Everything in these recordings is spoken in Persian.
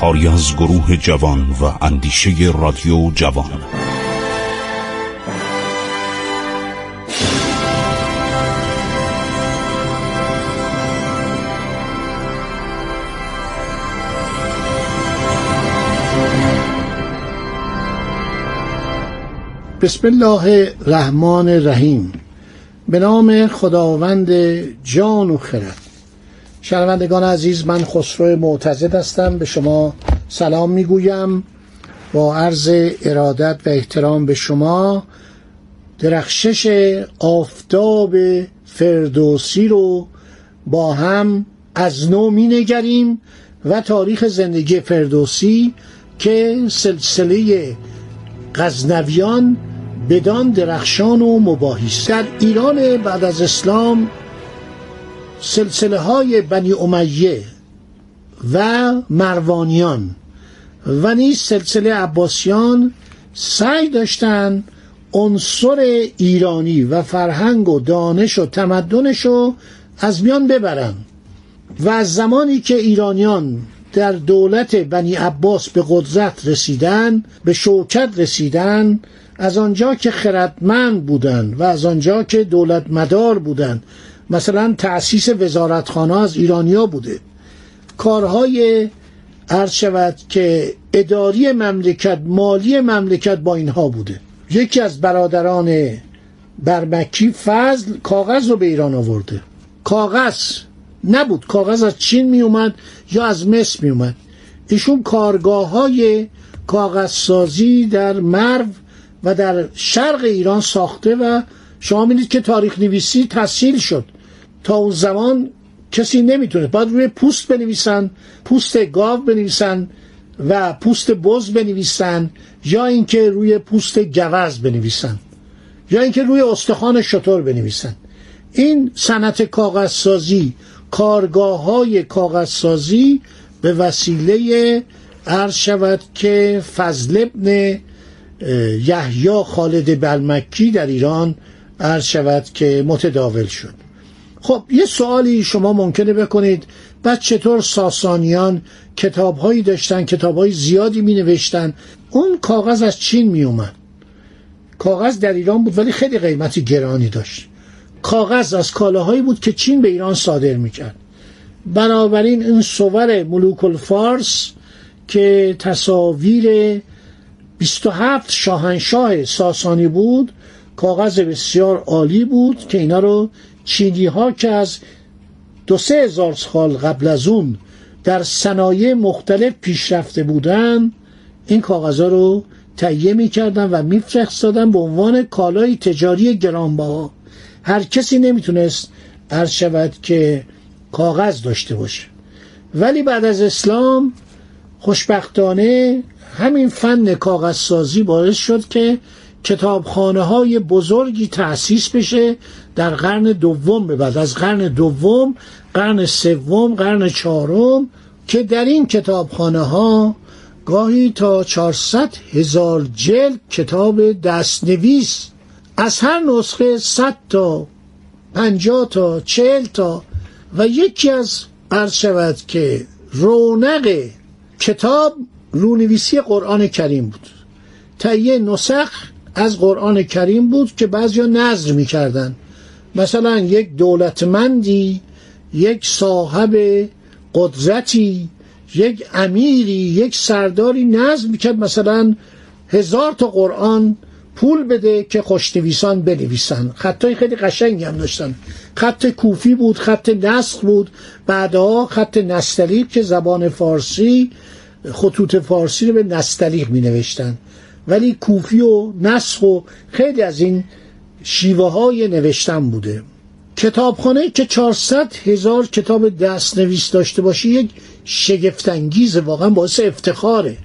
کاری از گروه جوان و اندیشه رادیو جوان. بسم الله الرحمن الرحیم. به نام خداوند جان و خرد. شنوندگان عزیز من خسرو معتزد هستم. به شما سلام می‌گویم. با عرض ارادت و احترام به شما درخشش آفتاب فردوسی رو با هم از نو می نگریم و تاریخ زندگی فردوسی که سلسله غزنویان بدان درخشان و مباهیست در ایران بعد از اسلام سلسله های بنی امیه و مروانیان و نیز سلسله عباسیان سعی داشتن عنصر ایرانی و فرهنگ و دانش و تمدنش رو از میان ببرن. و از زمانی که ایرانیان در دولت بنی عباس به قدرت رسیدن به شوکت رسیدن از آنجا که خردمند بودند و از آنجا که دولت مدار بودند مثلا تأسیس وزارتخانه از ایرانیا بوده. کارهای عرض شود که اداری مملکت مالی مملکت با اینها بوده. یکی از برادران برمکی فضل کاغذ رو به ایران آورده. کاغذ نبود. کاغذ از چین می اومد یا از مصر می اومد. ایشون کارگاه های کاغذسازی در مرو و در شرق ایران ساخته و شما می‌دید که تاریخ نویسی تسهیل شد. تا اون زمان کسی نمی‌تونه. باید روی پوست بنویسن پوست گاو بنویسن و پوست بز بنویسن یا اینکه روی پوست گوز بنویسن یا اینکه روی استخوان شطور بنویسن. این صنعت کاغذسازی کارگاه های کاغذسازی به وسیله عرض شود که فضل ابن یحیی خالد بلمکی در ایران عرض شود که متداول شد. خب یه سوالی شما ممکنه بکنید. بعد چطور ساسانیان کتابهایی داشتن کتابهای زیادی می نوشتن اون کاغذ از چین می اومد کاغذ در ایران بود ولی خیلی قیمتی گرانی داشت. کاغذ از کالاهایی بود که چین به ایران صادر می‌کرد. بنابراین این صور ملوک الفارس که تصاویر 27 شاهنشاه ساسانی بود کاغذ بسیار عالی بود که اینا رو چینی ها که از دو سه هزار سال قبل از اون در صنایع مختلف پیشرفته بودن این کاغذ ها رو تهیه می‌کردن و میفرستادن به عنوان کالای تجاری گرانبها. هر کسی نمی‌تونست عرض شود که کاغذ داشته باشه. ولی بعد از اسلام خوشبختانه همین فن کاغذسازی باعث شد که کتابخانه های بزرگی تأسیس بشه در قرن دوم به بعد. از قرن دوم قرن سوم قرن چهارم که در این کتابخانه ها گاهی تا 400 هزار جلد کتاب دستنویس از هر نسخه 100 تا 50 تا 40 تا و یکی از عرض شود که رونق کتاب رونویسی قرآن کریم بود. تهیه نسخ از قرآن کریم بود که بعضیا نظر می‌کردن. مثلا یک دولتمندی یک صاحب قدرتی یک امیری یک سرداری نظر می‌کرد مثلا هزار تا قرآن پول بده که خوشنویسان بنویسن. خطای خیلی قشنگی هم داشتن. خط کوفی بود خط نسخ بود. بعدها خط نستلیق که زبان فارسی خطوط فارسی رو به نستلیق می نوشتن ولی کوفی و نسخ و خیلی از این شیوه های نوشتن بوده. کتابخانه که 400 هزار کتاب دست نویس داشته باشه یک شگفتانگیز واقعا باعث افتخاره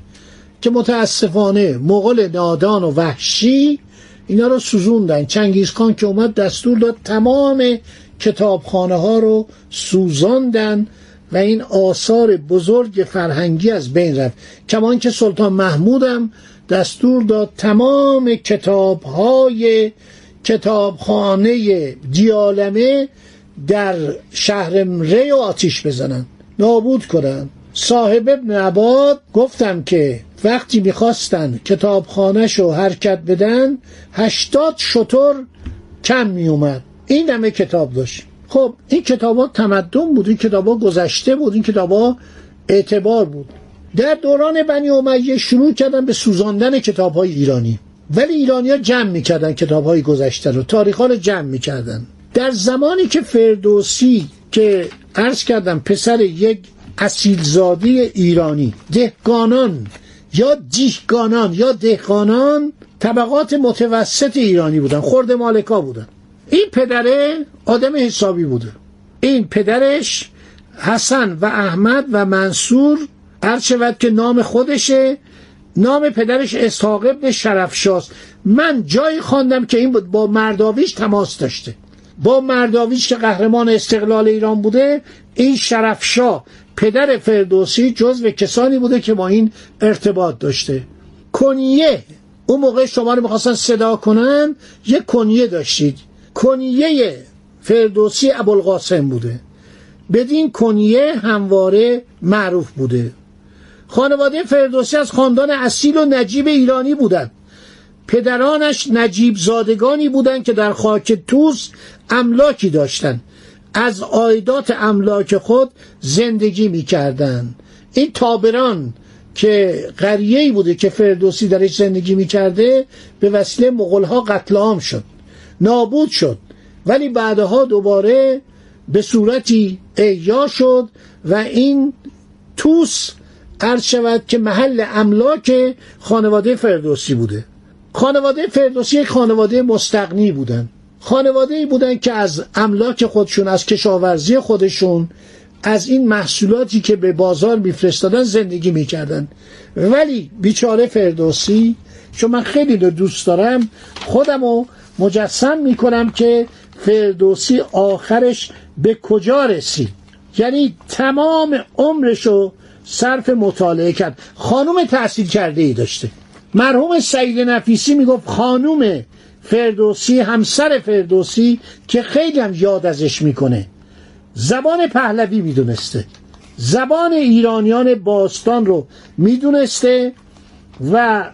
که متاسفانه مغول نادان و وحشی اینا رو سوزوندن. چنگیز خان که اومد دستور داد تمام کتابخانه ها رو سوزاندن و این آثار بزرگ فرهنگی از بین رفت. کمان که سلطان محمودم دستور داد تمام کتاب های کتابخانه دیالمه در شهر ری و آتیش بزنن. نابود کنن. صاحب ابن عباد گفتم که وقتی می‌خواستن کتابخانهش رو حرکت بدن هشتاد شطور کم میومد این همه کتاب داشت. خب این کتاب ها تمدن بود این کتاب ها گذشته بود این کتاب ها اعتبار بود. در دوران بنی امیه شروع کردن به سوزاندن کتاب های ایرانی. ولی ایرانی ها جمع می‌کردن کتاب های گذشته رو تاریخ رو جمع می‌کردن. در زمانی که فردوسی که عرض کردم پسر یک اصیلزادی ایرانی دهگانان یا دیهگانان یا دهقانان طبقات متوسط ایرانی بودن خرد مالکا بودن. این پدره آدم حسابی بوده. این پدرش حسن و احمد و منصور هر شود که نام خودشه نام پدرش اسحاق ابن شرفشاست. من جایی خواندم که این بود با مرداویش تماس داشته. با مرداویش که قهرمان استقلال ایران بوده این شرفشاه پدر فردوسی جزو کسانی بوده که با این ارتباط داشته. کنیه اون موقع شما رو می‌خواستن صدا کنن یه کنیه داشتید. کنیه فردوسی ابوالقاسم بوده. بدین کنیه همواره معروف بوده. خانواده فردوسی از خاندان اصیل و نجیب ایرانی بودند. پدرانش نجیب زادگانی بودند که در خاک توس املاکی داشتند. از آیدات املاک خود زندگی می‌کردند. این تابران که قریه بوده که فردوسی درش زندگی می‌کرده به وسیله مغلها قتل عام شد. نابود شد. ولی بعدها دوباره به صورتی احیا شد و این توس عرض شود که محل املاک خانواده فردوسی بوده. خانواده فردوسی یک خانواده مستقنی بودن. خانواده ای بودن که از املاک خودشون از کشاورزی خودشون از این محصولاتی که به بازار میفرستادن زندگی می‌کردن. ولی بیچاره فردوسی چون من خیلی رو دوست دارم خودم رو مجسم می‌کنم که فردوسی آخرش به کجا رسید. یعنی تمام عمرشو صرف مطالعه کرد. خانوم تحصیل کرده ای داشته. مرحوم سعید نفیسی می‌گفت خانوم فردوسی همسر فردوسی که خیلی هم یاد ازش می‌کنه. زبان پهلوی می‌دونسته. زبان ایرانیان باستان رو می‌دونسته و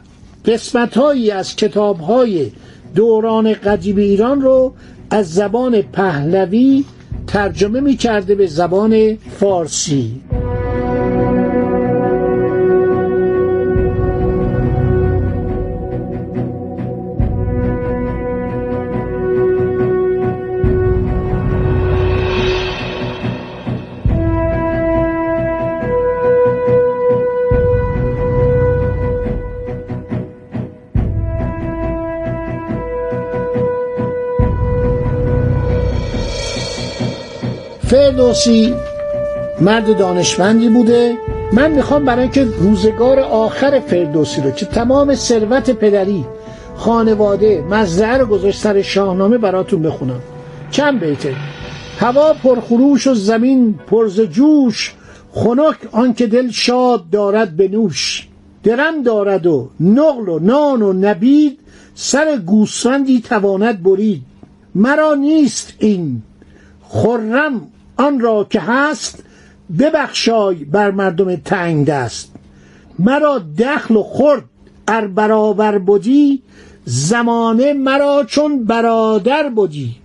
قسمت هایی از کتاب های دوران قدیم ایران رو از زبان پهلوی ترجمه می‌کرده به زبان فارسی. فردوسی مرد دانشمندی بوده. من می‌خوام برای که روزگار آخر فردوسی رو که تمام ثروت پدری خانواده مزرعه رو گذاشت سر شاهنامه براتون بخونم. چند بیته هوا پرخروش و زمین پرز جوش خنک آنکه دل شاد دارد به نوش. درم دارد و نقل و نان و نبید سر گوسفندی تواند برید. مرا نیست این خرم آن را که هست ببخشای بر مردم تنگ دست. مرا دخل و خرد ار برابر بودی زمانه مرا چون برادر بودی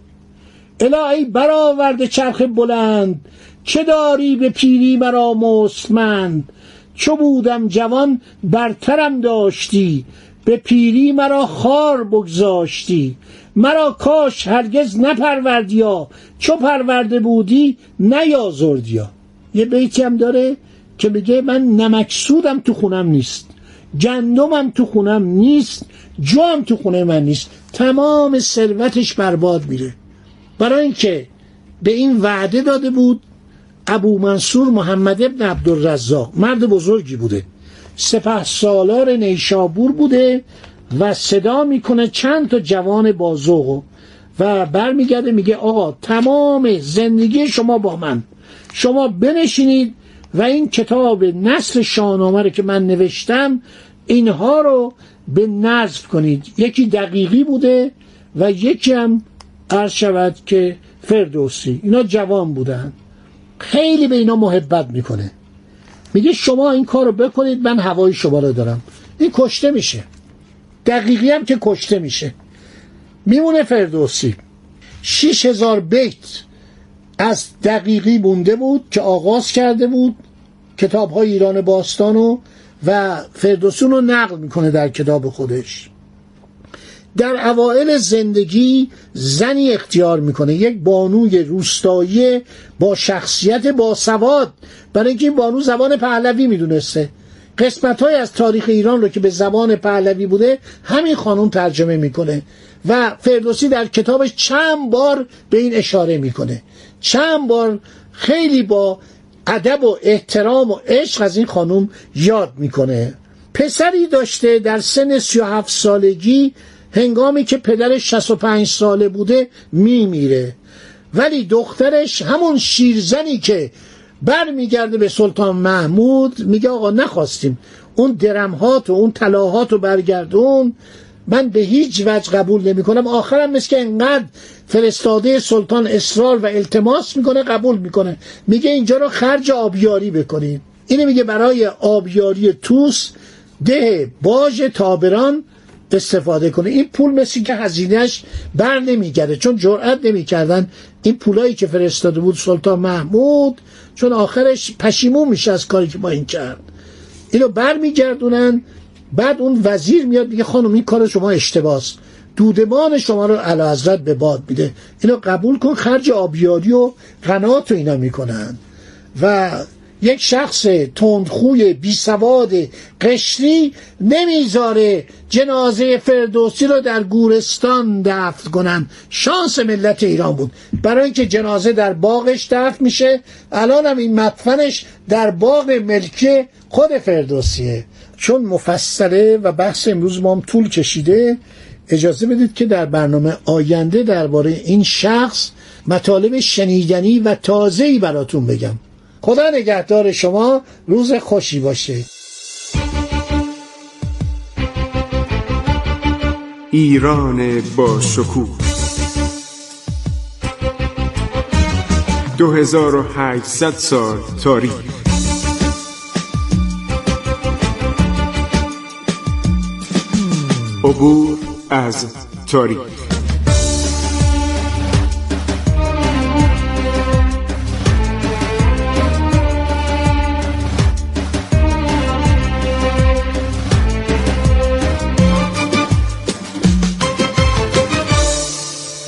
الهی برآورده چرخ بلند چه داری به پیری مرا مستمند؟ چو بودم جوان برترم داشتی به پیری مرا خار بگذاشتی. مرا کاش هرگز نپروردیا چو پرورده بودی نیازردیا یه بیتی هم داره که میگه من نمکسودم تو خونم نیست. گندمم تو خونم نیست. جوام تو خونه من نیست. تمام ثروتش برباد میره. برای اینکه به این وعده داده بود ابو منصور محمد ابن عبدالرزاق. مرد بزرگی بوده. سپه سالار نیشابور بوده. و صدا می‌کنه چند تا جوان بازوغو و برمیگرده میگه آقا تمام زندگی شما با من. شما بنشینید و این کتاب نسل شاهنامه رو که من نوشتم اینها رو به نظم کنید. یکی دقیقی بوده و یکی هم عرض شود که فردوسی. اینا جوان بودن. خیلی به اینا محبت می‌کنه. میگه شما این کار رو بکنید من هوای شما رو دارم. این کشته میشه. دقیقی هم که کشته میشه. میمونه فردوسی. شیش هزار بیت از دقیقی مونده بود که آغاز کرده بود کتاب های ایران باستانو و فردوسون رو نقل می‌کنه در کتاب خودش. در اوائل زندگی زنی اختیار می‌کنه یک بانوی روستایی با شخصیت با سواد برای اینکه این بانو زبان پهلوی می‌دونسته. قسمت های از تاریخ ایران رو که به زبان پهلوی بوده همین خانم ترجمه می‌کنه و فردوسی در کتابش چند بار به این اشاره می‌کنه. چند بار خیلی با ادب و احترام و عشق از این خانم یاد می‌کنه. پسری داشته در سن 37 سالگی هنگامی که پدرش 65 ساله بوده میمیره. ولی دخترش همون شیرزنی که بر میگرده به سلطان محمود میگه آقا نخواستیم اون درمهات و اون طلاهات رو برگردون. من به هیچ وجه قبول نمی کنم آخرم مثل که انقدر فرستاده سلطان اصرار و التماس می‌کنه قبول می‌کنه. میگه اینجا رو خرج آبیاری بکنید اینه میگه برای آبیاری توس ده باج تابران استفاده کنه. این پول مثل که هزینهش بر نمیگرده چون جرأت نمی‌کردن. این پولایی که فرستاده بود سلطان محمود چون آخرش پشیمون میشه از کاری که با این کرد. اینو برمیگردونن بعد اون وزیر میاد میگه خانم این کار شما اشتباس دودمان شما رو علا حضرت به باد میده. اینو قبول کن خرج آبیاری و قنات و اینا می‌کنن. و یک شخص تندخوی بیسواد قشری نمی‌ذاره جنازه فردوسی رو در گورستان دفن کنن. شانس ملت ایران بود. برای اینکه جنازه در باغش دفن میشه الان هم این مدفنش در باغ ملکی خود فردوسیه. چون مفصله و بحث امروز ما هم طول کشیده اجازه بدید که در برنامه آینده درباره این شخص مطالب شنیدنی و تازه‌ای براتون بگم. خدا نگهدار شما روز خوشی باشه. ایران با شکوه. 2800 سال تاریخ. عبور از تاریخ.